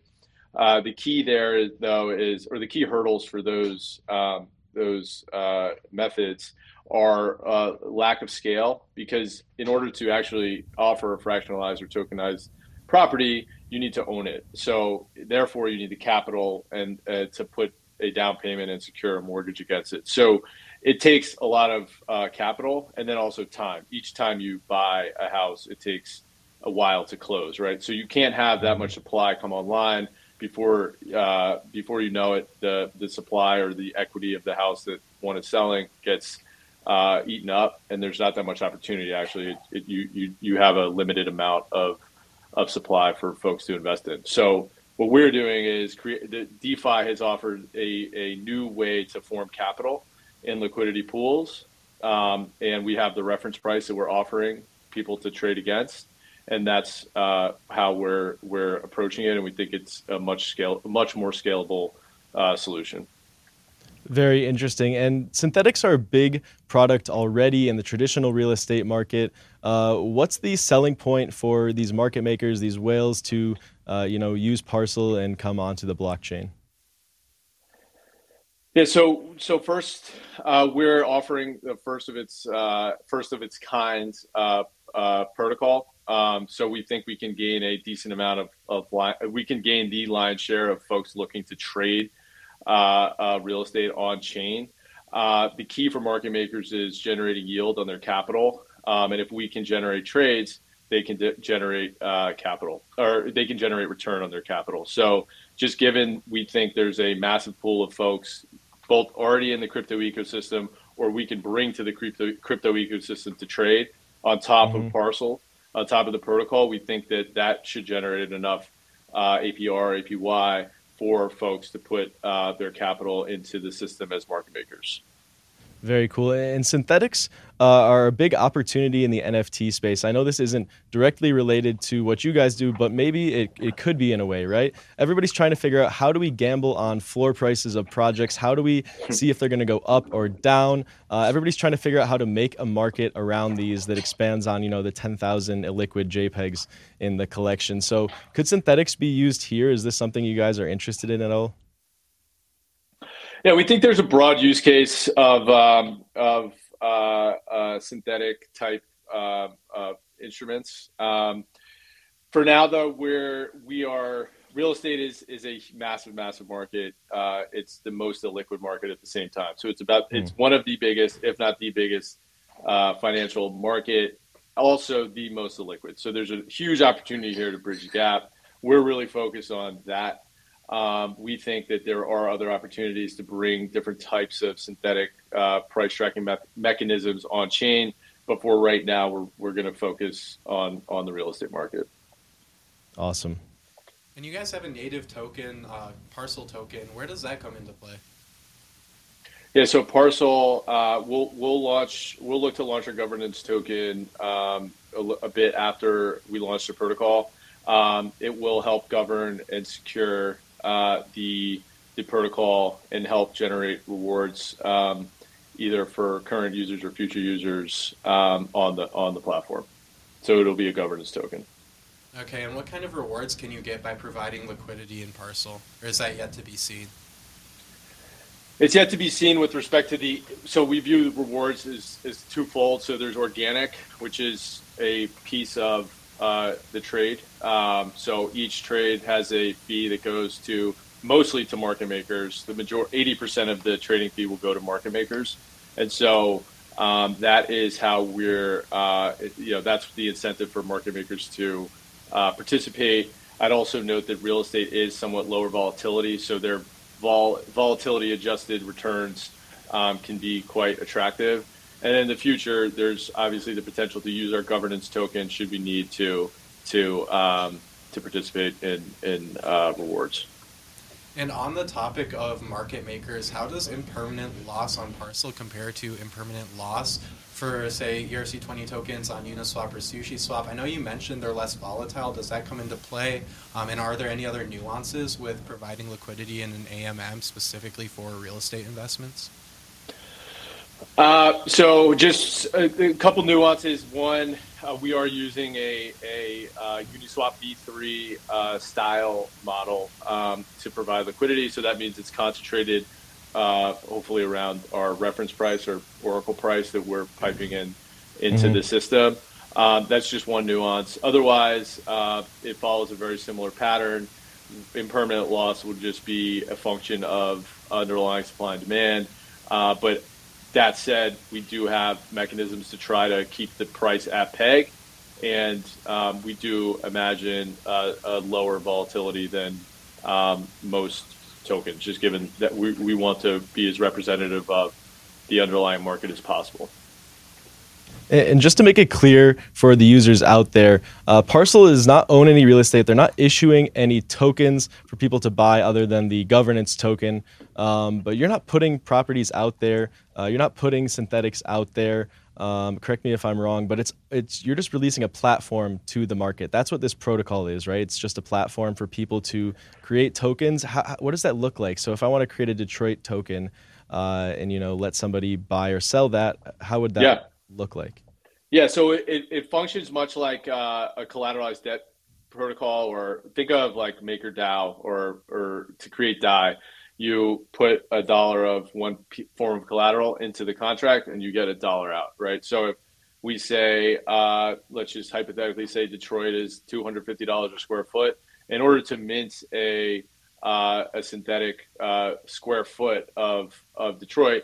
Uh, the key there, though, is or the key hurdles for those um, those uh, methods are uh, lack of scale. Because in order to actually offer a fractionalized or tokenized property, you need to own it. So therefore, you need the capital and uh, to put a down payment and secure a mortgage against it. So it takes a lot of uh, capital and then also time. Each time you buy a house, it takes a while to close, right? So you can't have that much supply come online before uh, before you know it. The the supply or the equity of the house that one is selling gets uh, eaten up, and there's not that much opportunity. Actually, it, it, you you you have a limited amount of of supply for folks to invest in. So what we're doing is create. The DeFi has offered a a new way to form capital in liquidity pools, um, and we have the reference price that we're offering people to trade against, and that's uh, how we're we're approaching it, and we think it's a much scale, much more scalable uh, solution. Very interesting. And synthetics are a big product already in the traditional real estate market. Uh, what's the selling point for these market makers, these whales, to uh, you know use Parcl and come onto the blockchain? Yeah, so so first, uh, we're offering the first of its uh, first of its kind uh, uh, protocol. Um, so we think we can gain a decent amount of of line, we can gain the lion's share of folks looking to trade uh, uh, real estate on chain. the key for market makers is generating yield on their capital, um, and if we can generate trades, they can de- generate capital or they can generate return on their capital. So just given we think there's a massive pool of folks both already in the crypto ecosystem or we can bring to the crypto, crypto ecosystem to trade on top mm-hmm. of Parcl, on top of the protocol. We think that that should generate enough uh, APR, APY for folks to put uh, their capital into the system as market makers. Very cool. And synthetics uh, are a big opportunity in the NFT space. I know this isn't directly related to what you guys do, but maybe it, it could be in a way, right? Everybody's trying to figure out how do we gamble on floor prices of projects? How do we see if they're going to go up or down? Uh, everybody's trying to figure out how to make a market around these that expands on, you know, the 10,000 illiquid JPEGs in the collection. So could synthetics be used here? Is this something you guys are interested in at all? Yeah, we think there's a broad use case of um, of uh, uh, synthetic type uh, instruments. Um, for now, though, we're we are real estate is is a massive, massive market. Uh, it's the most illiquid market at the same time. So it's about mm. it's one of the biggest, if not the biggest, uh, financial market. Also, the most illiquid. So there's a huge opportunity here to bridge the gap. We're really focused on that we think that there are other opportunities to bring different types of synthetic uh, price tracking me- mechanisms on chain. But for right now, we're, we're going to focus on, on the real estate market. Awesome. And you guys have a native token, uh, Parcl token. Where does that come into play? Yeah, so Parcl, uh, we'll we'll launch. We'll look to launch our governance token um, a, a, bit after we launch the protocol. Um, it will help govern and secure uh, the the protocol and help generate rewards um, either for current users or future users um, on the on the platform. So it'll be a governance token. Okay, and what kind of rewards can you get by providing liquidity in Parcl, or is that yet to be seen? It's yet to be seen with respect to the. So we view rewards as, as twofold. So there's organic, which is a piece of uh, the trade. Um, so each trade has a fee that goes to mostly to market makers. The major 80% of the trading fee will go to market makers. And so um, that is how we're, uh, you know, that's the incentive for market makers to uh, participate. I'd also note that real estate is somewhat lower volatility, so they're vol- volatility adjusted returns um, can be quite attractive. And in the future, there's obviously the potential to use our governance token should we need to to um, to participate in in uh, rewards. And on the topic of market makers, how does impermanent loss on Parcl compare to impermanent loss for, say, ERC20 tokens on Uniswap or SushiSwap? I know you mentioned they're less volatile. Does that come into play? Um, and are there any other nuances with providing liquidity in an AMM specifically for real estate investments? Uh, so just a, a, couple nuances. One, uh, we are using a, a uh, Uniswap V3 uh, style model um, to provide liquidity. So that means it's concentrated, uh, hopefully around our reference price or Oracle price that we're piping in into mm-hmm. the system. Um, that's just one nuance. Otherwise, uh, it follows a very similar pattern. Impermanent loss would just be a function of underlying supply and demand. but that said, we do have mechanisms to try to keep the price at peg, and um, we do imagine a lower volatility than um, most tokens, just given that we, we want to be as representative of the underlying market as possible. And just to make it clear for the users out there, uh, Parcl does not own any real estate. They're not issuing any tokens for people to buy other than the governance token. Um, but you're not putting properties out there. Uh, you're not putting synthetics out there. Um, correct me if I'm wrong, but it's it's you're just releasing a platform to the market. That's what this protocol is, right? It's just a platform for people to create tokens. How, what does that look like? So if I want to create a Detroit token, uh, and you know let somebody buy or sell that, how would that yeah. Look like? Yeah, so it, it functions much like uh, a collateralized debt protocol, or think of like MakerDAO or or to create DAI you put a dollar of one p- form of collateral into the contract and you get a dollar out, right? So if we say, uh, let's just hypothetically say Detroit is $250 a square foot, in order to mint a uh, a synthetic uh, square foot of of Detroit,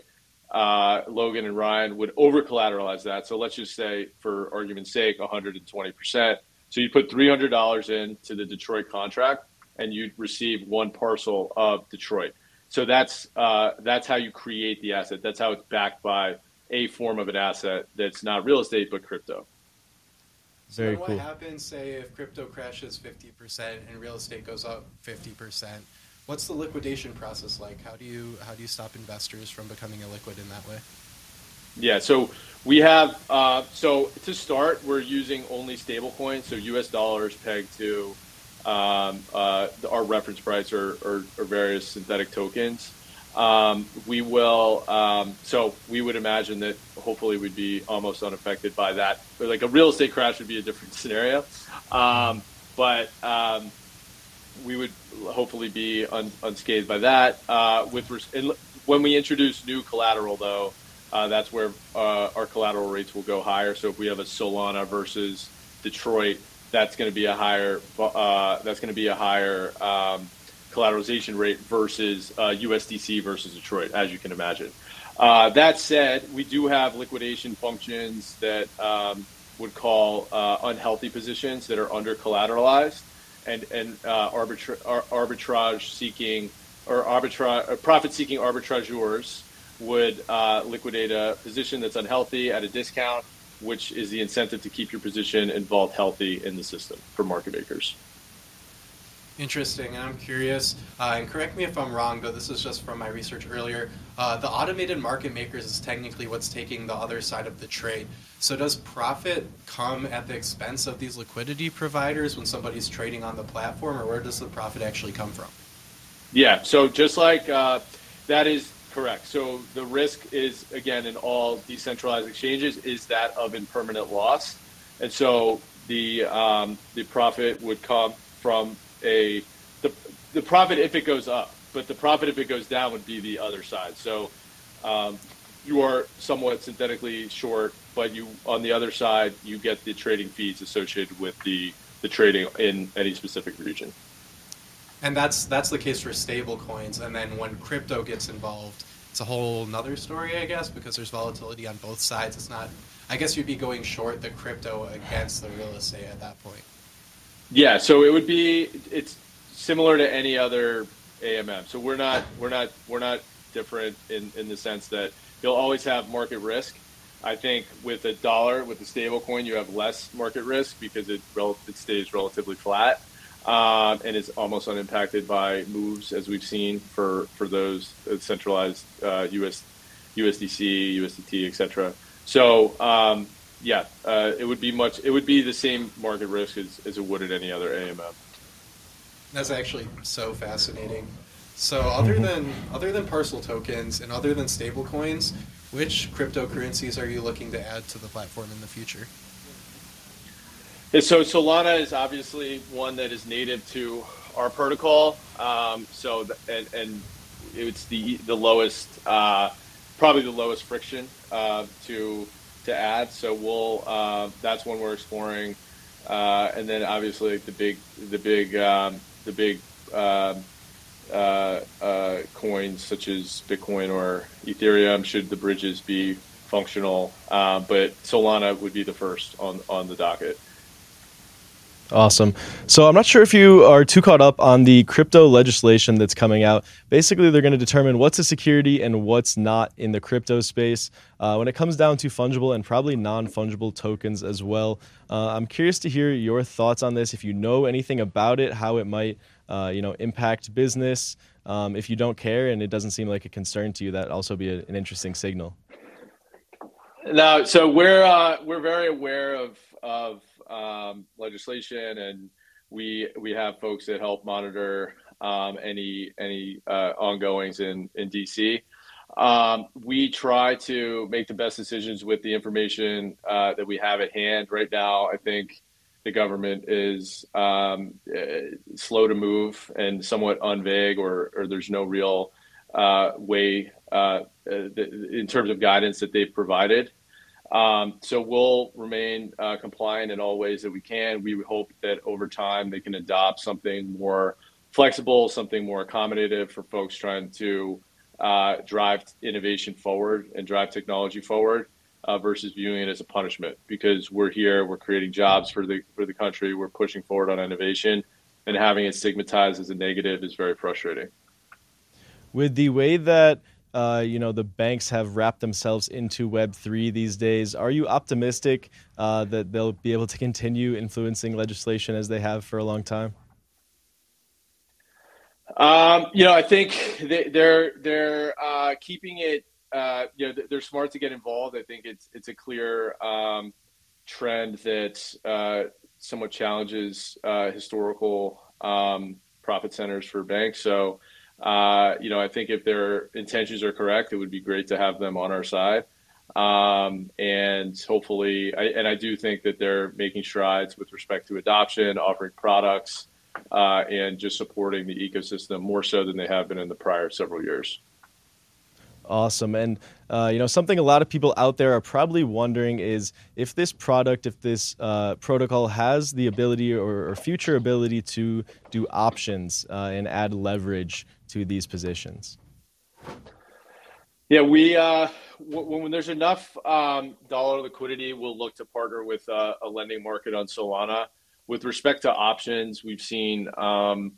uh, Logan and Ryan would over collateralize that. So let's just say, for argument's sake, 120 percent. So you put $300 into the Detroit contract, and you'd receive one parcel of Detroit. So that's uh, that's how you create the asset. That's how it's backed by a form of an asset that's not real estate but crypto. So what cool. happens, say, if crypto crashes 50% and real estate goes up 50%? What's the liquidation process like? How do you how do you stop investors from becoming illiquid in that way? Yeah, so we have uh, so to start, we're using only stablecoins, so U.S. dollars pegged to um, uh, our reference price or, or, or various synthetic tokens. Um, we will, um, so we would imagine that hopefully we'd be almost unaffected by that. Like a real estate crash would be a different scenario. Um, but um, we would hopefully be un, unscathed by that. Uh, with res- when we introduce new collateral, though, uh, that's where uh, our collateral rates will go higher. So if we have a Solana versus Detroit, that's going to be a higher uh, that's going to be a higher um, collateralization rate versus uh, USDC versus Detroit, as you can imagine. Uh, that said, we do have liquidation functions that um, would call uh, unhealthy positions that are under collateralized and and uh, arbitra- arbitrage seeking or arbitrage uh, profit seeking arbitrageurs would liquidate a position that's unhealthy at a discount which is the incentive to keep your position involved healthy in the system for market makers. Interesting, and I'm curious, uh, and correct me if I'm wrong, but this is just from my research earlier. Uh, the automated market makers is technically what's taking the other side of the trade. So, does profit come at the expense of these liquidity providers when somebody's trading on the platform, or where does the profit actually come from? Yeah, so just like uh, that is Correct. So the risk is again in all decentralized exchanges is that of impermanent loss, and so the um, the profit would come from a the the profit if it goes up, but the profit if it goes down would be the other side. So um, you are somewhat synthetically short, but you on the other side you get the trading fees associated with the the trading in any specific region. And that's that's the case for stable coins. And then when crypto gets involved, it's a whole nother story, I guess, because there's volatility on both sides. It's not. I guess you'd be going short the crypto against the real estate at that point. Yeah. So it would be. It's similar to any other AMM. So we're not we're not we're not different in in the sense that you'll always have market risk. I think with a dollar, with a stable coin, you have less market risk because it it stays relatively flat um, and is almost unimpacted by moves as we've seen for for those centralized uh, US USDC, USDT, etc. So um, yeah, uh, it would be much. It would be the same market risk as, as it would at any other AMM. That's actually so fascinating. So other mm-hmm. than other than parcel tokens and other than stablecoins, which cryptocurrencies are you looking to add to the platform in the future? So Solana is obviously one that is native to our protocol. Um, so the, and, and it's the the lowest, uh, probably the lowest friction uh, to to add. So we'll uh, that's one we're exploring, uh, and then obviously the big the big um, the big um, uh, uh, coins such as Bitcoin or Ethereum should the bridges be functional. Uh, but Solana would be the first on on the docket. Awesome. So I'm not sure if you are too caught up on the crypto legislation that's coming out. Basically, they're going to determine what's a security and what's not in the crypto space uh, when it comes down to fungible and probably non fungible tokens as well. Uh, I'm curious to hear your thoughts on this. If you know anything about it, how it might uh, you know impact business. Um, if you don't care and it doesn't seem like a concern to you, that also be a, an interesting signal. No, so we're uh, we're very aware of of um, legislation, and we we have folks that help monitor um, any any uh, ongoings in in DC. Um, we try to make the best decisions with the information uh, that we have at hand. Right now, I think the government is um, uh, slow to move and somewhat unvague, or, or there's no real uh, way uh, in terms of guidance that they've provided. Um, so we'll remain uh, compliant in all ways that we can. We hope that over time they can adopt something more flexible, something more accommodative for folks trying to uh, drive innovation forward and drive technology forward. Uh, versus viewing it as a punishment because we're here, we're creating jobs for the for the country, we're pushing forward on innovation, and having it stigmatized as a negative is very frustrating. With the way that uh, you know the banks have wrapped themselves into Web three these days. Are you optimistic uh, that they'll be able to continue influencing legislation as they have for a long time? Um, you know, I think they're, they're uh, keeping it. Uh, you know, they're smart to get involved. I think it's it's a clear um, trend that uh, somewhat challenges uh, historical um, profit centers for banks. So uh, you know, I think if their intentions are correct, it would be great to have them on our side. Um, and hopefully, I, and I do think that they're making strides with respect to adoption, offering products, uh, and just supporting the ecosystem more so than they have been in the prior several years. Awesome. And, uh, you know, something a lot of people out there are probably wondering is if this product, if this uh, protocol has the ability or, or, future ability to do options uh, and add leverage to these positions. Yeah, we, uh, w- when there's enough um, dollar liquidity, we'll look to partner with uh, a lending market on Solana. With respect to options, we've seen um,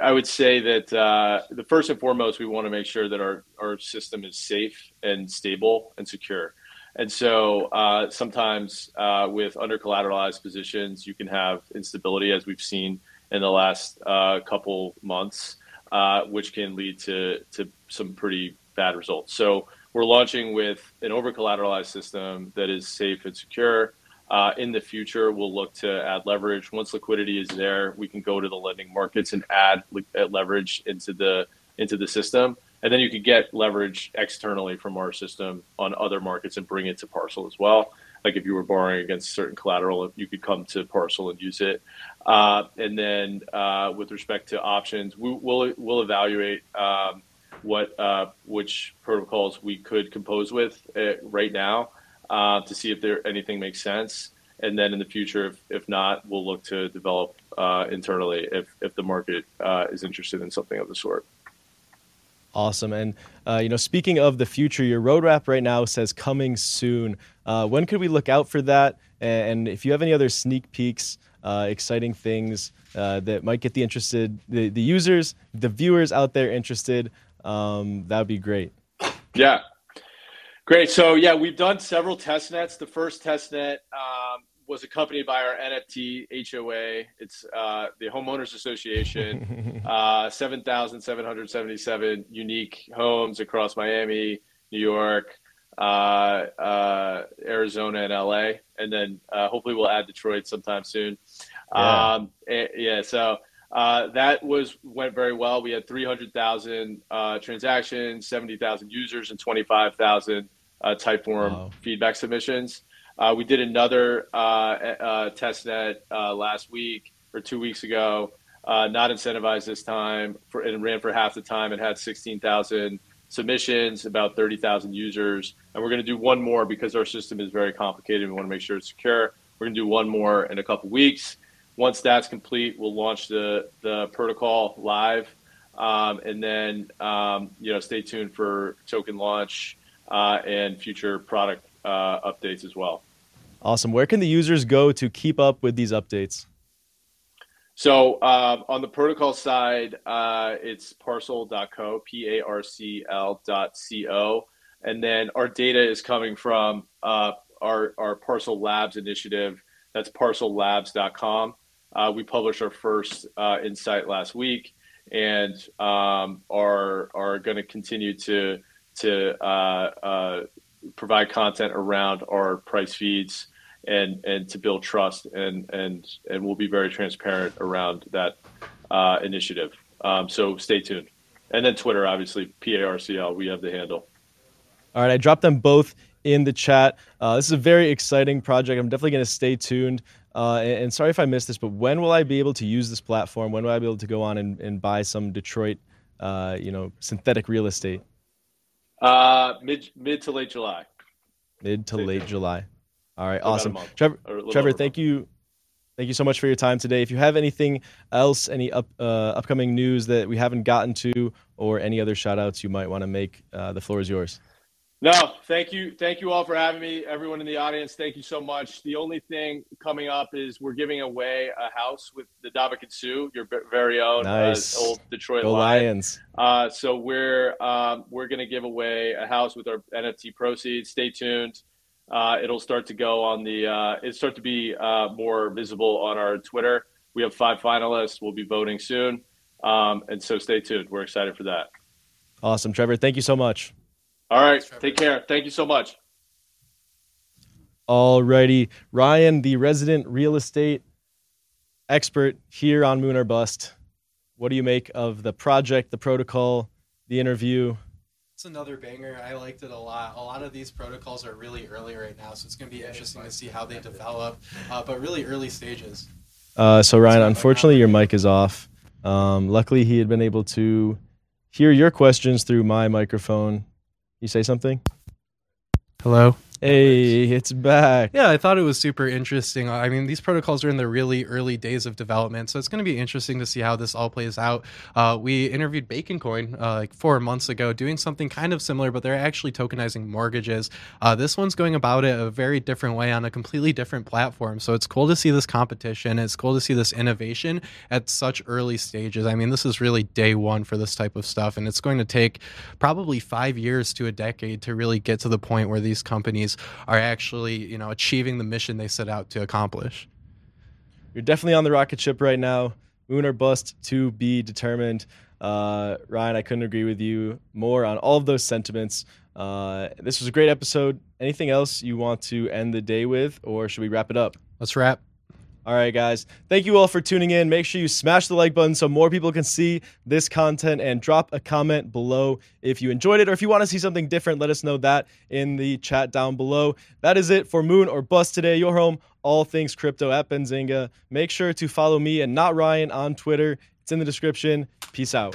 I would say that uh, the first and foremost, we want to make sure that our, our system is safe and stable and secure. And so uh, sometimes uh, with under collateralized positions, you can have instability, as we've seen in the last uh, couple months, uh, which can lead to, to some pretty bad results. So we're launching with an over collateralized system that is safe and secure. Uh, in the future, we'll look to add leverage. Once liquidity is there, we can go to the lending markets and add leverage into the into the system, and then you could get leverage externally from our system on other markets and bring it to Parcl as well. Like if you were borrowing against certain collateral, you could come to Parcl and use it. Uh, and then uh, with respect to options, we, will we'll evaluate um, what uh, which protocols we could compose with uh, right now uh, to see if there anything makes sense. And then in the future, if, if not, we'll look to develop uh, internally if, if the market is interested in something of the sort. Awesome. And, uh, you know, speaking of the future, your roadmap right now says coming soon. Uh, when could we look out for that? And if you have any other sneak peeks uh, exciting things uh, that might get the interested, the, the users, the viewers out there interested, um, that would be great. Yeah. Great. So, yeah, we've done several test nets. The first test net um, was accompanied by our NFT HOA. It's uh, the Homeowners Association, uh, 7,777 unique homes across Miami, New York, uh, uh, Arizona, and LA. And then uh, hopefully we'll add Detroit sometime soon. Yeah. Um, and, yeah so uh, that was went very well. We had 300,000 transactions, 70,000 users, and 25,000 Typeform wow. feedback submissions. Uh, we did another uh, uh, test net uh, last week or two weeks ago, uh, not incentivized this time, for, and ran for half the time and had 16,000 submissions, about 30,000 users. And we're going to do one more because our system is very complicated. We want to make sure it's secure. We're going to do one more in a couple weeks. Once that's complete, we'll launch the, the protocol live. Um, and then, um, you know, stay tuned for token launch uh, and future product updates as well. Awesome. Where can the users go to keep up with these updates? So uh, on the protocol side, uh, it's parcl.co, P A R C L dot C O. And then our data is coming from uh, our, our Parcl Labs initiative. That's parcllabs.com. Uh, we published our first uh, insight last week and um, are, are going to continue to, to uh, provide content around our price feeds and and to build trust and and and we'll be very transparent around that uh, initiative. Um, so stay tuned. And then Twitter, obviously, PARCL, we have the handle. All right, I dropped them both in the chat. Uh, this is a very exciting project. I'm definitely going to stay tuned. Uh, and, and, sorry if I missed this, but when will I be able to use this platform? When will I be able to go on and, and buy some Detroit, uh, you know, synthetic real estate? Uh, mid mid to late July. Mid to late. July. All right, awesome. Trevor, Trevor thank you. Thank you so much for your time today. If you have anything else, any up, uh, upcoming news that we haven't gotten to, or any other shout outs you might want to make, uh, the floor is yours. No, thank you. Thank you all for having me. Everyone in the audience, thank you so much. The only thing coming up is we're giving away a house with the Ndamukong Suh, your very own uh, nice. uh, old Detroit Go Lions. Uh, so we're um, we're going to give away a house with our NFT proceeds. Stay tuned uh, it'll start to go on the uh, it start to be uh, more visible on our Twitter. We have five finalists. We'll be voting soon, um, and so stay tuned. We're excited for that. Awesome, Trevor. Thank you so much. All right, Thanks, take care. Thank you so much. All righty. Ryan, the resident real estate expert here on Moon or Bust. What do you make of the project, the protocol, the interview? It's another banger. I liked it a lot. A lot of these protocols are really early right now, so it's going to be interesting to see how they develop, uh, but really early stages. Uh, so, Ryan, unfortunately, your mic is off. Um, luckily, he had been able to hear your questions through my microphone. You say something? Hello. Hey, it's back. Yeah, I thought it was super interesting. I mean, these protocols are in the really early days of development, so it's going to be interesting to see how this all plays out. Uh, we interviewed Bacon Coin uh, like four months ago, doing something kind of similar, but they're actually tokenizing mortgages. Uh, this one's going about it a very different way on a completely different platform. So it's cool to see this competition. It's cool to see this innovation at such early stages. I mean, this is really day one for this type of stuff, and it's going to take probably five years to a decade to really get to the point where these companies companies are actually, you know, achieving the mission they set out to accomplish. You're definitely on the rocket ship right now. Moon or bust to be determined. Uh, Ryan, I couldn't agree with you more on all of those sentiments. Uh, this was a great episode. Anything else you want to end the day with, or should we wrap it up? Let's wrap. All right, guys. Thank you all for tuning in. Make sure you smash the like button so more people can see this content and drop a comment below if you enjoyed it or if you want to see something different. Let us know that in the chat down below. That is it for Moon or Bust today. Your home, all things crypto at Benzinga. Make sure to follow me and not Ryan on Twitter. It's in the description. Peace out.